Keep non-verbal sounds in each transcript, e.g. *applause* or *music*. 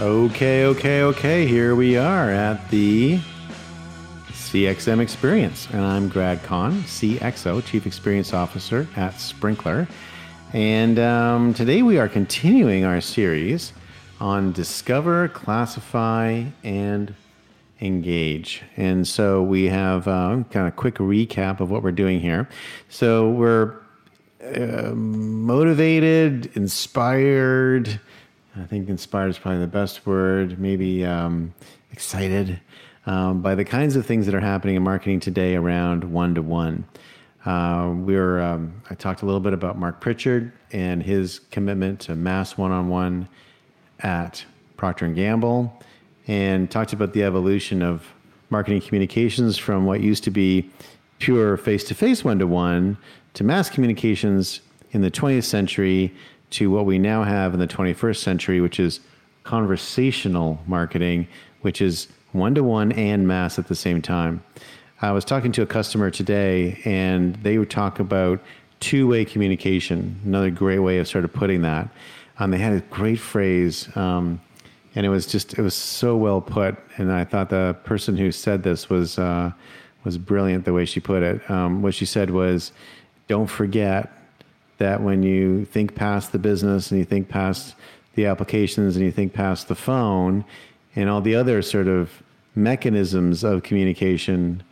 Okay, okay, okay. Here we are at the CXM Experience. And I'm Grad Conn, CXO, Chief Experience Officer at Sprinklr. And um, today we are continuing our series on Discover, Classify, and Engage. And so we have uh, kind of quick recap of what we're doing here. So we're uh, motivated, inspired, I think inspired is probably the best word. Maybe um, excited um, by the kinds of things that are happening in marketing today around one to one. We were. Um, I talked a little bit about Marc Pritchard and his commitment to mass one-on-one at Procter and Gamble, and talked about the evolution of marketing communications from what used to be pure face-to-face one-to-one to mass communications in the 20th century to what we now have in the 21st century, which is conversational marketing, which is one to one and mass at the same time. I was talking to a customer today, and they would talk about two way communication, another great way of sort of putting that. Um, they had a great phrase, um, and it was just, it was so well put. And I thought the person who said this was, uh, was brilliant the way she put it. Um, what she said was, don't forget that when you think past the business and you think past the applications and you think past the phone and all the other sort of mechanisms of communication,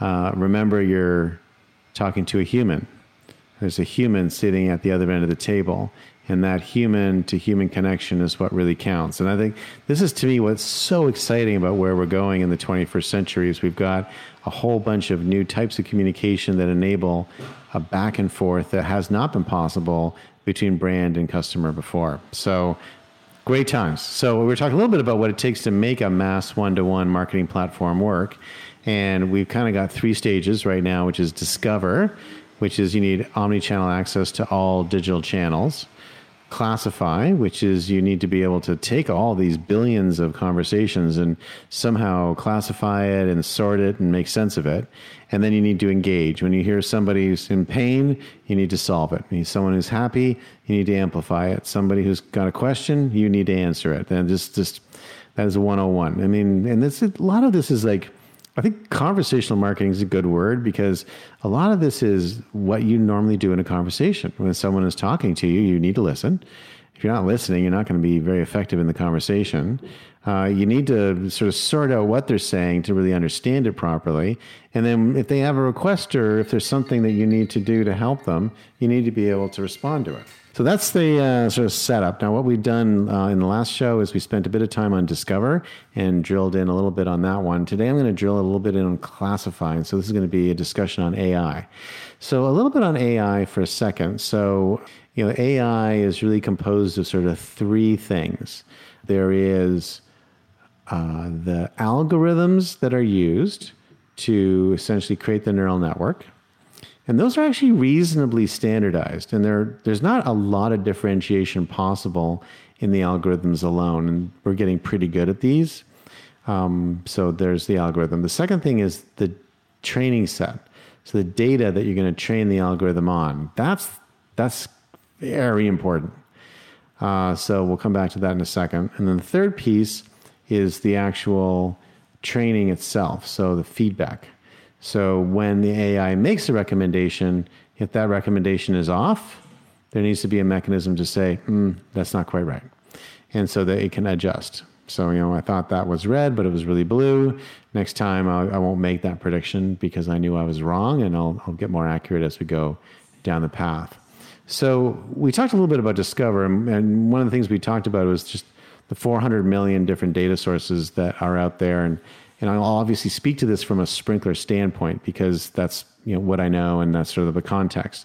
uh, remember you're talking to a human. There's a human sitting at the other end of the table. And that human to human connection is what really counts. And I think this is to me what's so exciting about where we're going in the 21st century is we've got a whole bunch of new types of communication that enable a back and forth that has not been possible between brand and customer before. So great times. So we're talking a little bit about what it takes to make a mass one-to-one marketing platform work. And we've kind of got three stages right now, which is discover, which is you need omni-channel access to all digital channels classify, which is you need to be able to take all these billions of conversations and somehow classify it and sort it and make sense of it. And then you need to engage. When you hear somebody who's in pain, you need to solve it. Someone who's happy, you need to amplify it. Somebody who's got a question, you need to answer it. And just, just that is a 101. I mean, and this, a lot of this is like, I think conversational marketing is a good word because a lot of this is what you normally do in a conversation. When someone is talking to you, you need to listen. If you're not listening, you're not going to be very effective in the conversation. Uh, you need to sort of sort out what they're saying to really understand it properly. And then if they have a request or if there's something that you need to do to help them, you need to be able to respond to it. So that's the uh, sort of setup. Now, what we've done uh, in the last show is we spent a bit of time on Discover and drilled in a little bit on that one. Today, I'm going to drill a little bit in on classifying. So this is going to be a discussion on AI. So a little bit on AI for a second. So you know, AI is really composed of sort of three things. There is uh, the algorithms that are used to essentially create the neural network. And those are actually reasonably standardized. And there, there's not a lot of differentiation possible in the algorithms alone. And we're getting pretty good at these. Um, so there's the algorithm. The second thing is the training set. So the data that you're going to train the algorithm on. That's, that's very important. Uh, so we'll come back to that in a second. And then the third piece is the actual training itself. So the feedback. So when the AI makes a recommendation, if that recommendation is off, there needs to be a mechanism to say, mm, that's not quite right. And so that it can adjust. So, you know, I thought that was red, but it was really blue. Next time I'll, I will not make that prediction because I knew I was wrong and I'll, I'll get more accurate as we go down the path. So we talked a little bit about Discover, and, and one of the things we talked about was just the 400 million different data sources that are out there. And and I'll obviously speak to this from a Sprinklr standpoint because that's you know what I know and that's sort of the context.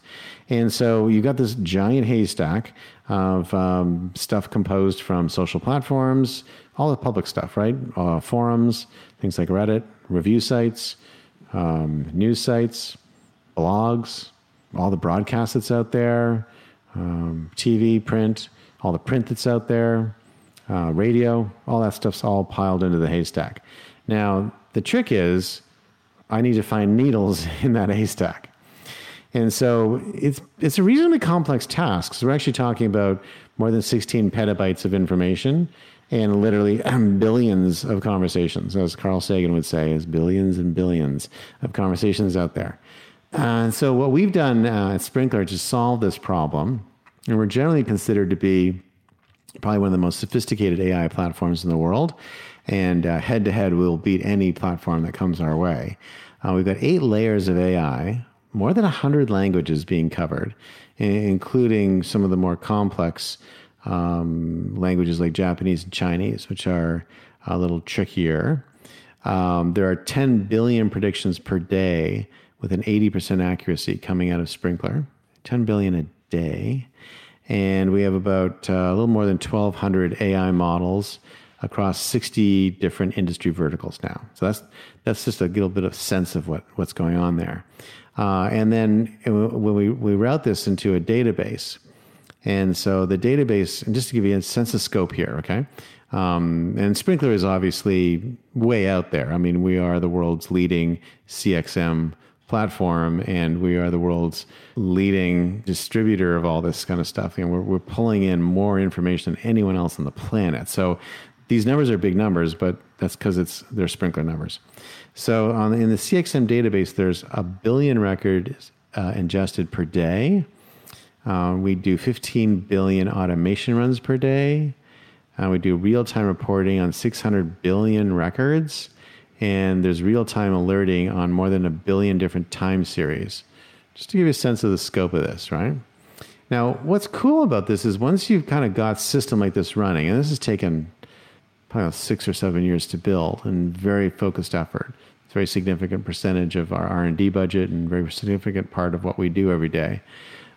And so you've got this giant haystack of um, stuff composed from social platforms, all the public stuff, right? Uh, forums, things like Reddit, review sites, um, news sites, blogs, all the broadcasts that's out there, um, TV, print, all the print that's out there, uh, radio, all that stuff's all piled into the haystack. Now, the trick is I need to find needles *laughs* in that haystack. And so it's, it's a reasonably complex task. So we're actually talking about more than 16 petabytes of information. and literally *clears throat* billions of conversations, as Carl Sagan would say, is billions and billions of conversations out there. Uh, so what we've done uh, at Sprinklr to solve this problem, and we're generally considered to be probably one of the most sophisticated AI platforms in the world, and head to head we'll beat any platform that comes our way. Uh, we've got eight layers of AI, more than 100 languages being covered, including some of the more complex um, languages like Japanese and Chinese, which are a little trickier. Um, there are 10 billion predictions per day with an 80% accuracy coming out of Sprinklr, 10 billion a day. And we have about uh, a little more than 1,200 AI models across 60 different industry verticals now. So that's that's just a little bit of sense of what, what's going on there. Uh, and then when we, we route this into a database, and so the database, and just to give you a sense of scope here, okay? Um, and Sprinklr is obviously way out there. I mean, we are the world's leading CXM platform, and we are the world's leading distributor of all this kind of stuff. And we're, we're pulling in more information than anyone else on the planet. So these numbers are big numbers, but that's because it's they're Sprinklr numbers. So on, in the CXM database, there's a billion records uh, ingested per day. Uh, we do 15 billion automation runs per day. Uh, we do real time reporting on 600 billion records and there's real time alerting on more than a billion different time series. Just to give you a sense of the scope of this, right? Now, what's cool about this is once you've kind of got system like this running, and this has taken probably six or seven years to build and very focused effort. It's a very significant percentage of our R and D budget and very significant part of what we do every day.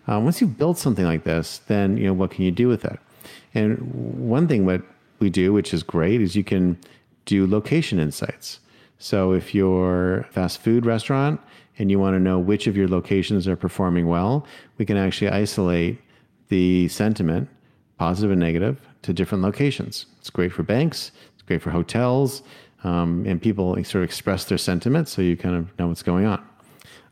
Uh, once you've built something like this, then you know what can you do with it? And one thing what we do, which is great, is you can do location insights. So if you're a fast food restaurant and you want to know which of your locations are performing well, we can actually isolate the sentiment, positive and negative, to different locations. It's great for banks, it's great for hotels, um, and people sort of express their sentiment so you kind of know what's going on.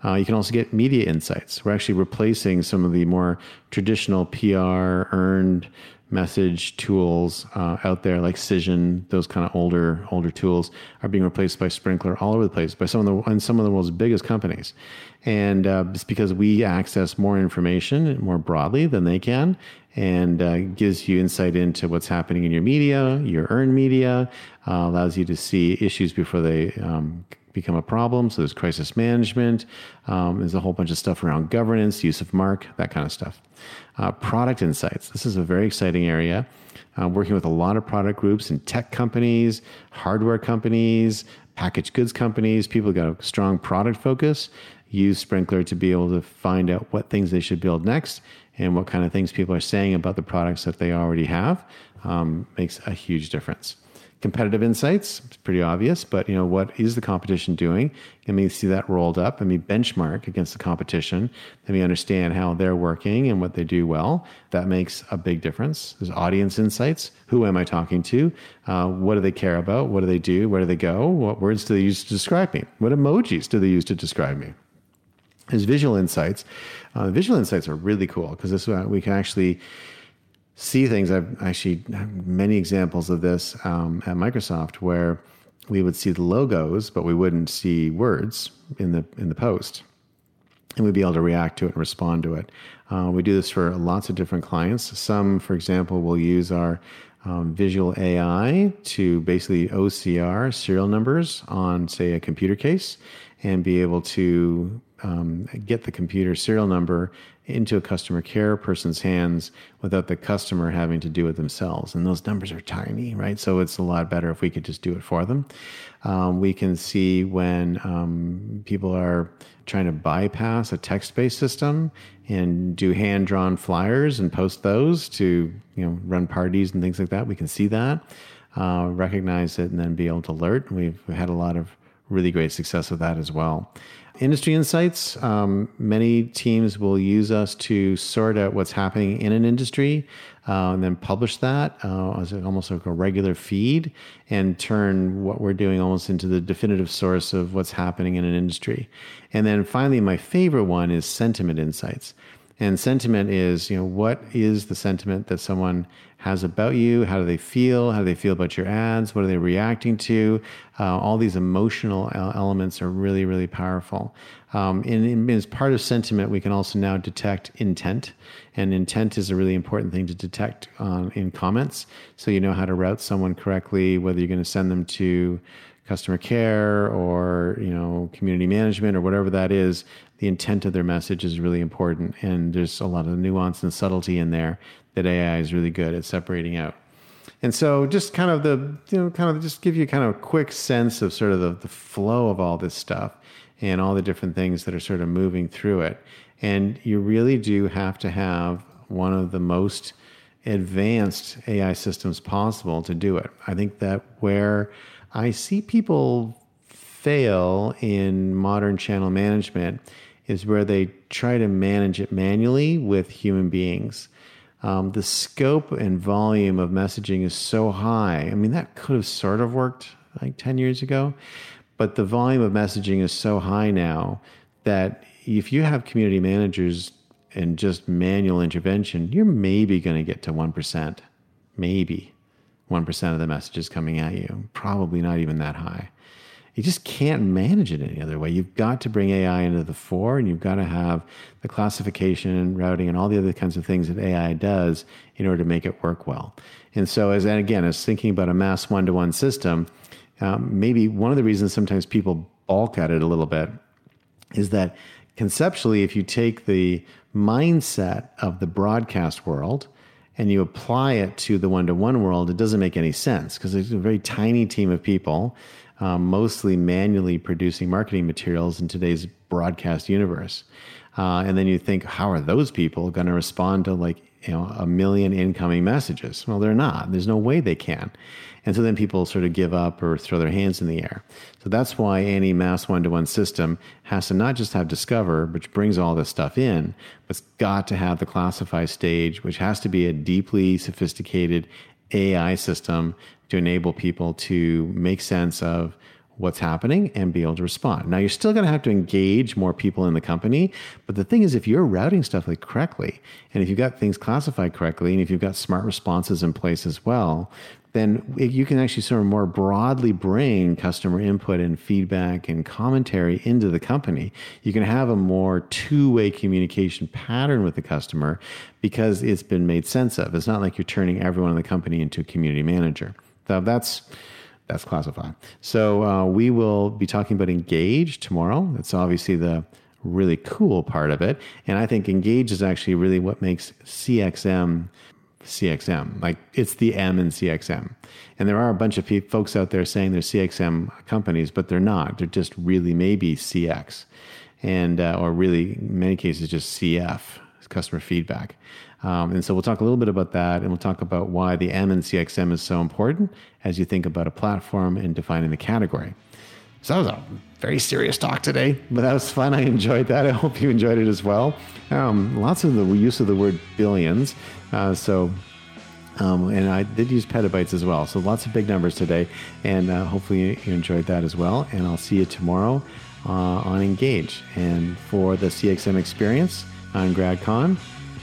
Uh, you can also get media insights. We're actually replacing some of the more traditional PR earned message tools uh, out there like Cision, those kind of older older tools are being replaced by Sprinklr all over the place by some of the and some of the world's biggest companies, and uh, it's because we access more information more broadly than they can, and uh, gives you insight into what's happening in your media, your earned media, uh, allows you to see issues before they um, become a problem. So there's crisis management. Um, there's a whole bunch of stuff around governance, use of mark, that kind of stuff. Uh, product insights. This is a very exciting area. Uh, working with a lot of product groups and tech companies, hardware companies, packaged goods companies, people got a strong product focus. Use Sprinklr to be able to find out what things they should build next and what kind of things people are saying about the products that they already have. Um, makes a huge difference competitive insights. It's pretty obvious, but you know what is the competition doing? Let me see that rolled up. Let me benchmark against the competition. Let me understand how they're working and what they do well. That makes a big difference. There's audience insights. Who am I talking to? Uh, what do they care about? What do they do? Where do they go? What words do they use to describe me? What emojis do they use to describe me? There's visual insights. Uh, visual insights are really cool because this we can actually see things. I've actually many examples of this um, at Microsoft where we would see the logos, but we wouldn't see words in the in the post, and we'd be able to react to it and respond to it. Uh, we do this for lots of different clients. Some, for example, will use our um, visual AI to basically OCR serial numbers on, say, a computer case, and be able to um, get the computer serial number into a customer care person's hands without the customer having to do it themselves. And those numbers are tiny, right? So it's a lot better if we could just do it for them. Um, we can see when um, people are trying to bypass a text-based system and do hand-drawn flyers and post those to you know run parties and things like that. We can see that, uh, recognize it, and then be able to alert. We've had a lot of really great success with that as well industry insights. Um, many teams will use us to sort out what's happening in an industry uh, and then publish that uh, as almost like a regular feed and turn what we're doing almost into the definitive source of what's happening in an industry. And then finally, my favorite one is sentiment insights. And sentiment is, you know, what is the sentiment that someone has about you? How do they feel? How do they feel about your ads? What are they reacting to? Uh, all these emotional elements are really, really powerful. Um, and, and as part of sentiment, we can also now detect intent. And intent is a really important thing to detect uh, in comments. So you know how to route someone correctly, whether you're going to send them to customer care or you know community management or whatever that is the intent of their message is really important. And there's a lot of nuance and subtlety in there that ai is really good at separating out. And so just kind of the you know kind of just give you kind of a quick sense of sort of the, the flow of all this stuff and all the different things that are sort of moving through it. And you really do have to have one of the most advanced ai systems possible to do it. I think that where I see people fail in modern channel management is where they try to manage it manually with human beings. Um, the scope and volume of messaging is so high. I mean, that could have sort of worked like 10 years ago, but the volume of messaging is so high now that if you have community managers and just manual intervention, you're maybe going to get to 1%. Maybe. 1% of the messages coming at you. Probably not even that high. You just can't manage it any other way. You've got to bring AI into the fore and you've got to have the classification and routing and all the other kinds of things that AI does in order to make it work well. And so, as and again, as thinking about a mass one to one system, um, maybe one of the reasons sometimes people balk at it a little bit is that conceptually, if you take the mindset of the broadcast world, and you apply it to the one to one world, it doesn't make any sense because there's a very tiny team of people, um, mostly manually producing marketing materials in today's broadcast universe. Uh, and then you think, how are those people going to respond to like you know a million incoming messages? Well, they're not. There's no way they can. And so then people sort of give up or throw their hands in the air. So that's why any mass one to one system has to not just have Discover, which brings all this stuff in, but it's got to have the classify stage, which has to be a deeply sophisticated AI system to enable people to make sense of what's happening and be able to respond. Now, you're still going to have to engage more people in the company, but the thing is, if you're routing stuff like correctly, and if you've got things classified correctly, and if you've got smart responses in place as well, then you can actually sort of more broadly bring customer input and feedback and commentary into the company. You can have a more two way communication pattern with the customer because it's been made sense of. It's not like you're turning everyone in the company into a community manager. So that's that's classified. So uh, we will be talking about Engage tomorrow. That's obviously the really cool part of it, and I think Engage is actually really what makes CXM CXM. Like it's the M in CXM. And there are a bunch of folks out there saying they're CXM companies, but they're not. They're just really maybe CX, and uh, or really in many cases just CF, customer feedback. Um, and so we'll talk a little bit about that, and we'll talk about why the M in CXM is so important as you think about a platform and defining the category. So that was a very serious talk today, but that was fun. I enjoyed that. I hope you enjoyed it as well. Um, lots of the use of the word billions. Uh, so, um, and I did use petabytes as well. So lots of big numbers today, and uh, hopefully you enjoyed that as well. And I'll see you tomorrow uh, on Engage. And for the CXM experience, I'm Grad Conn,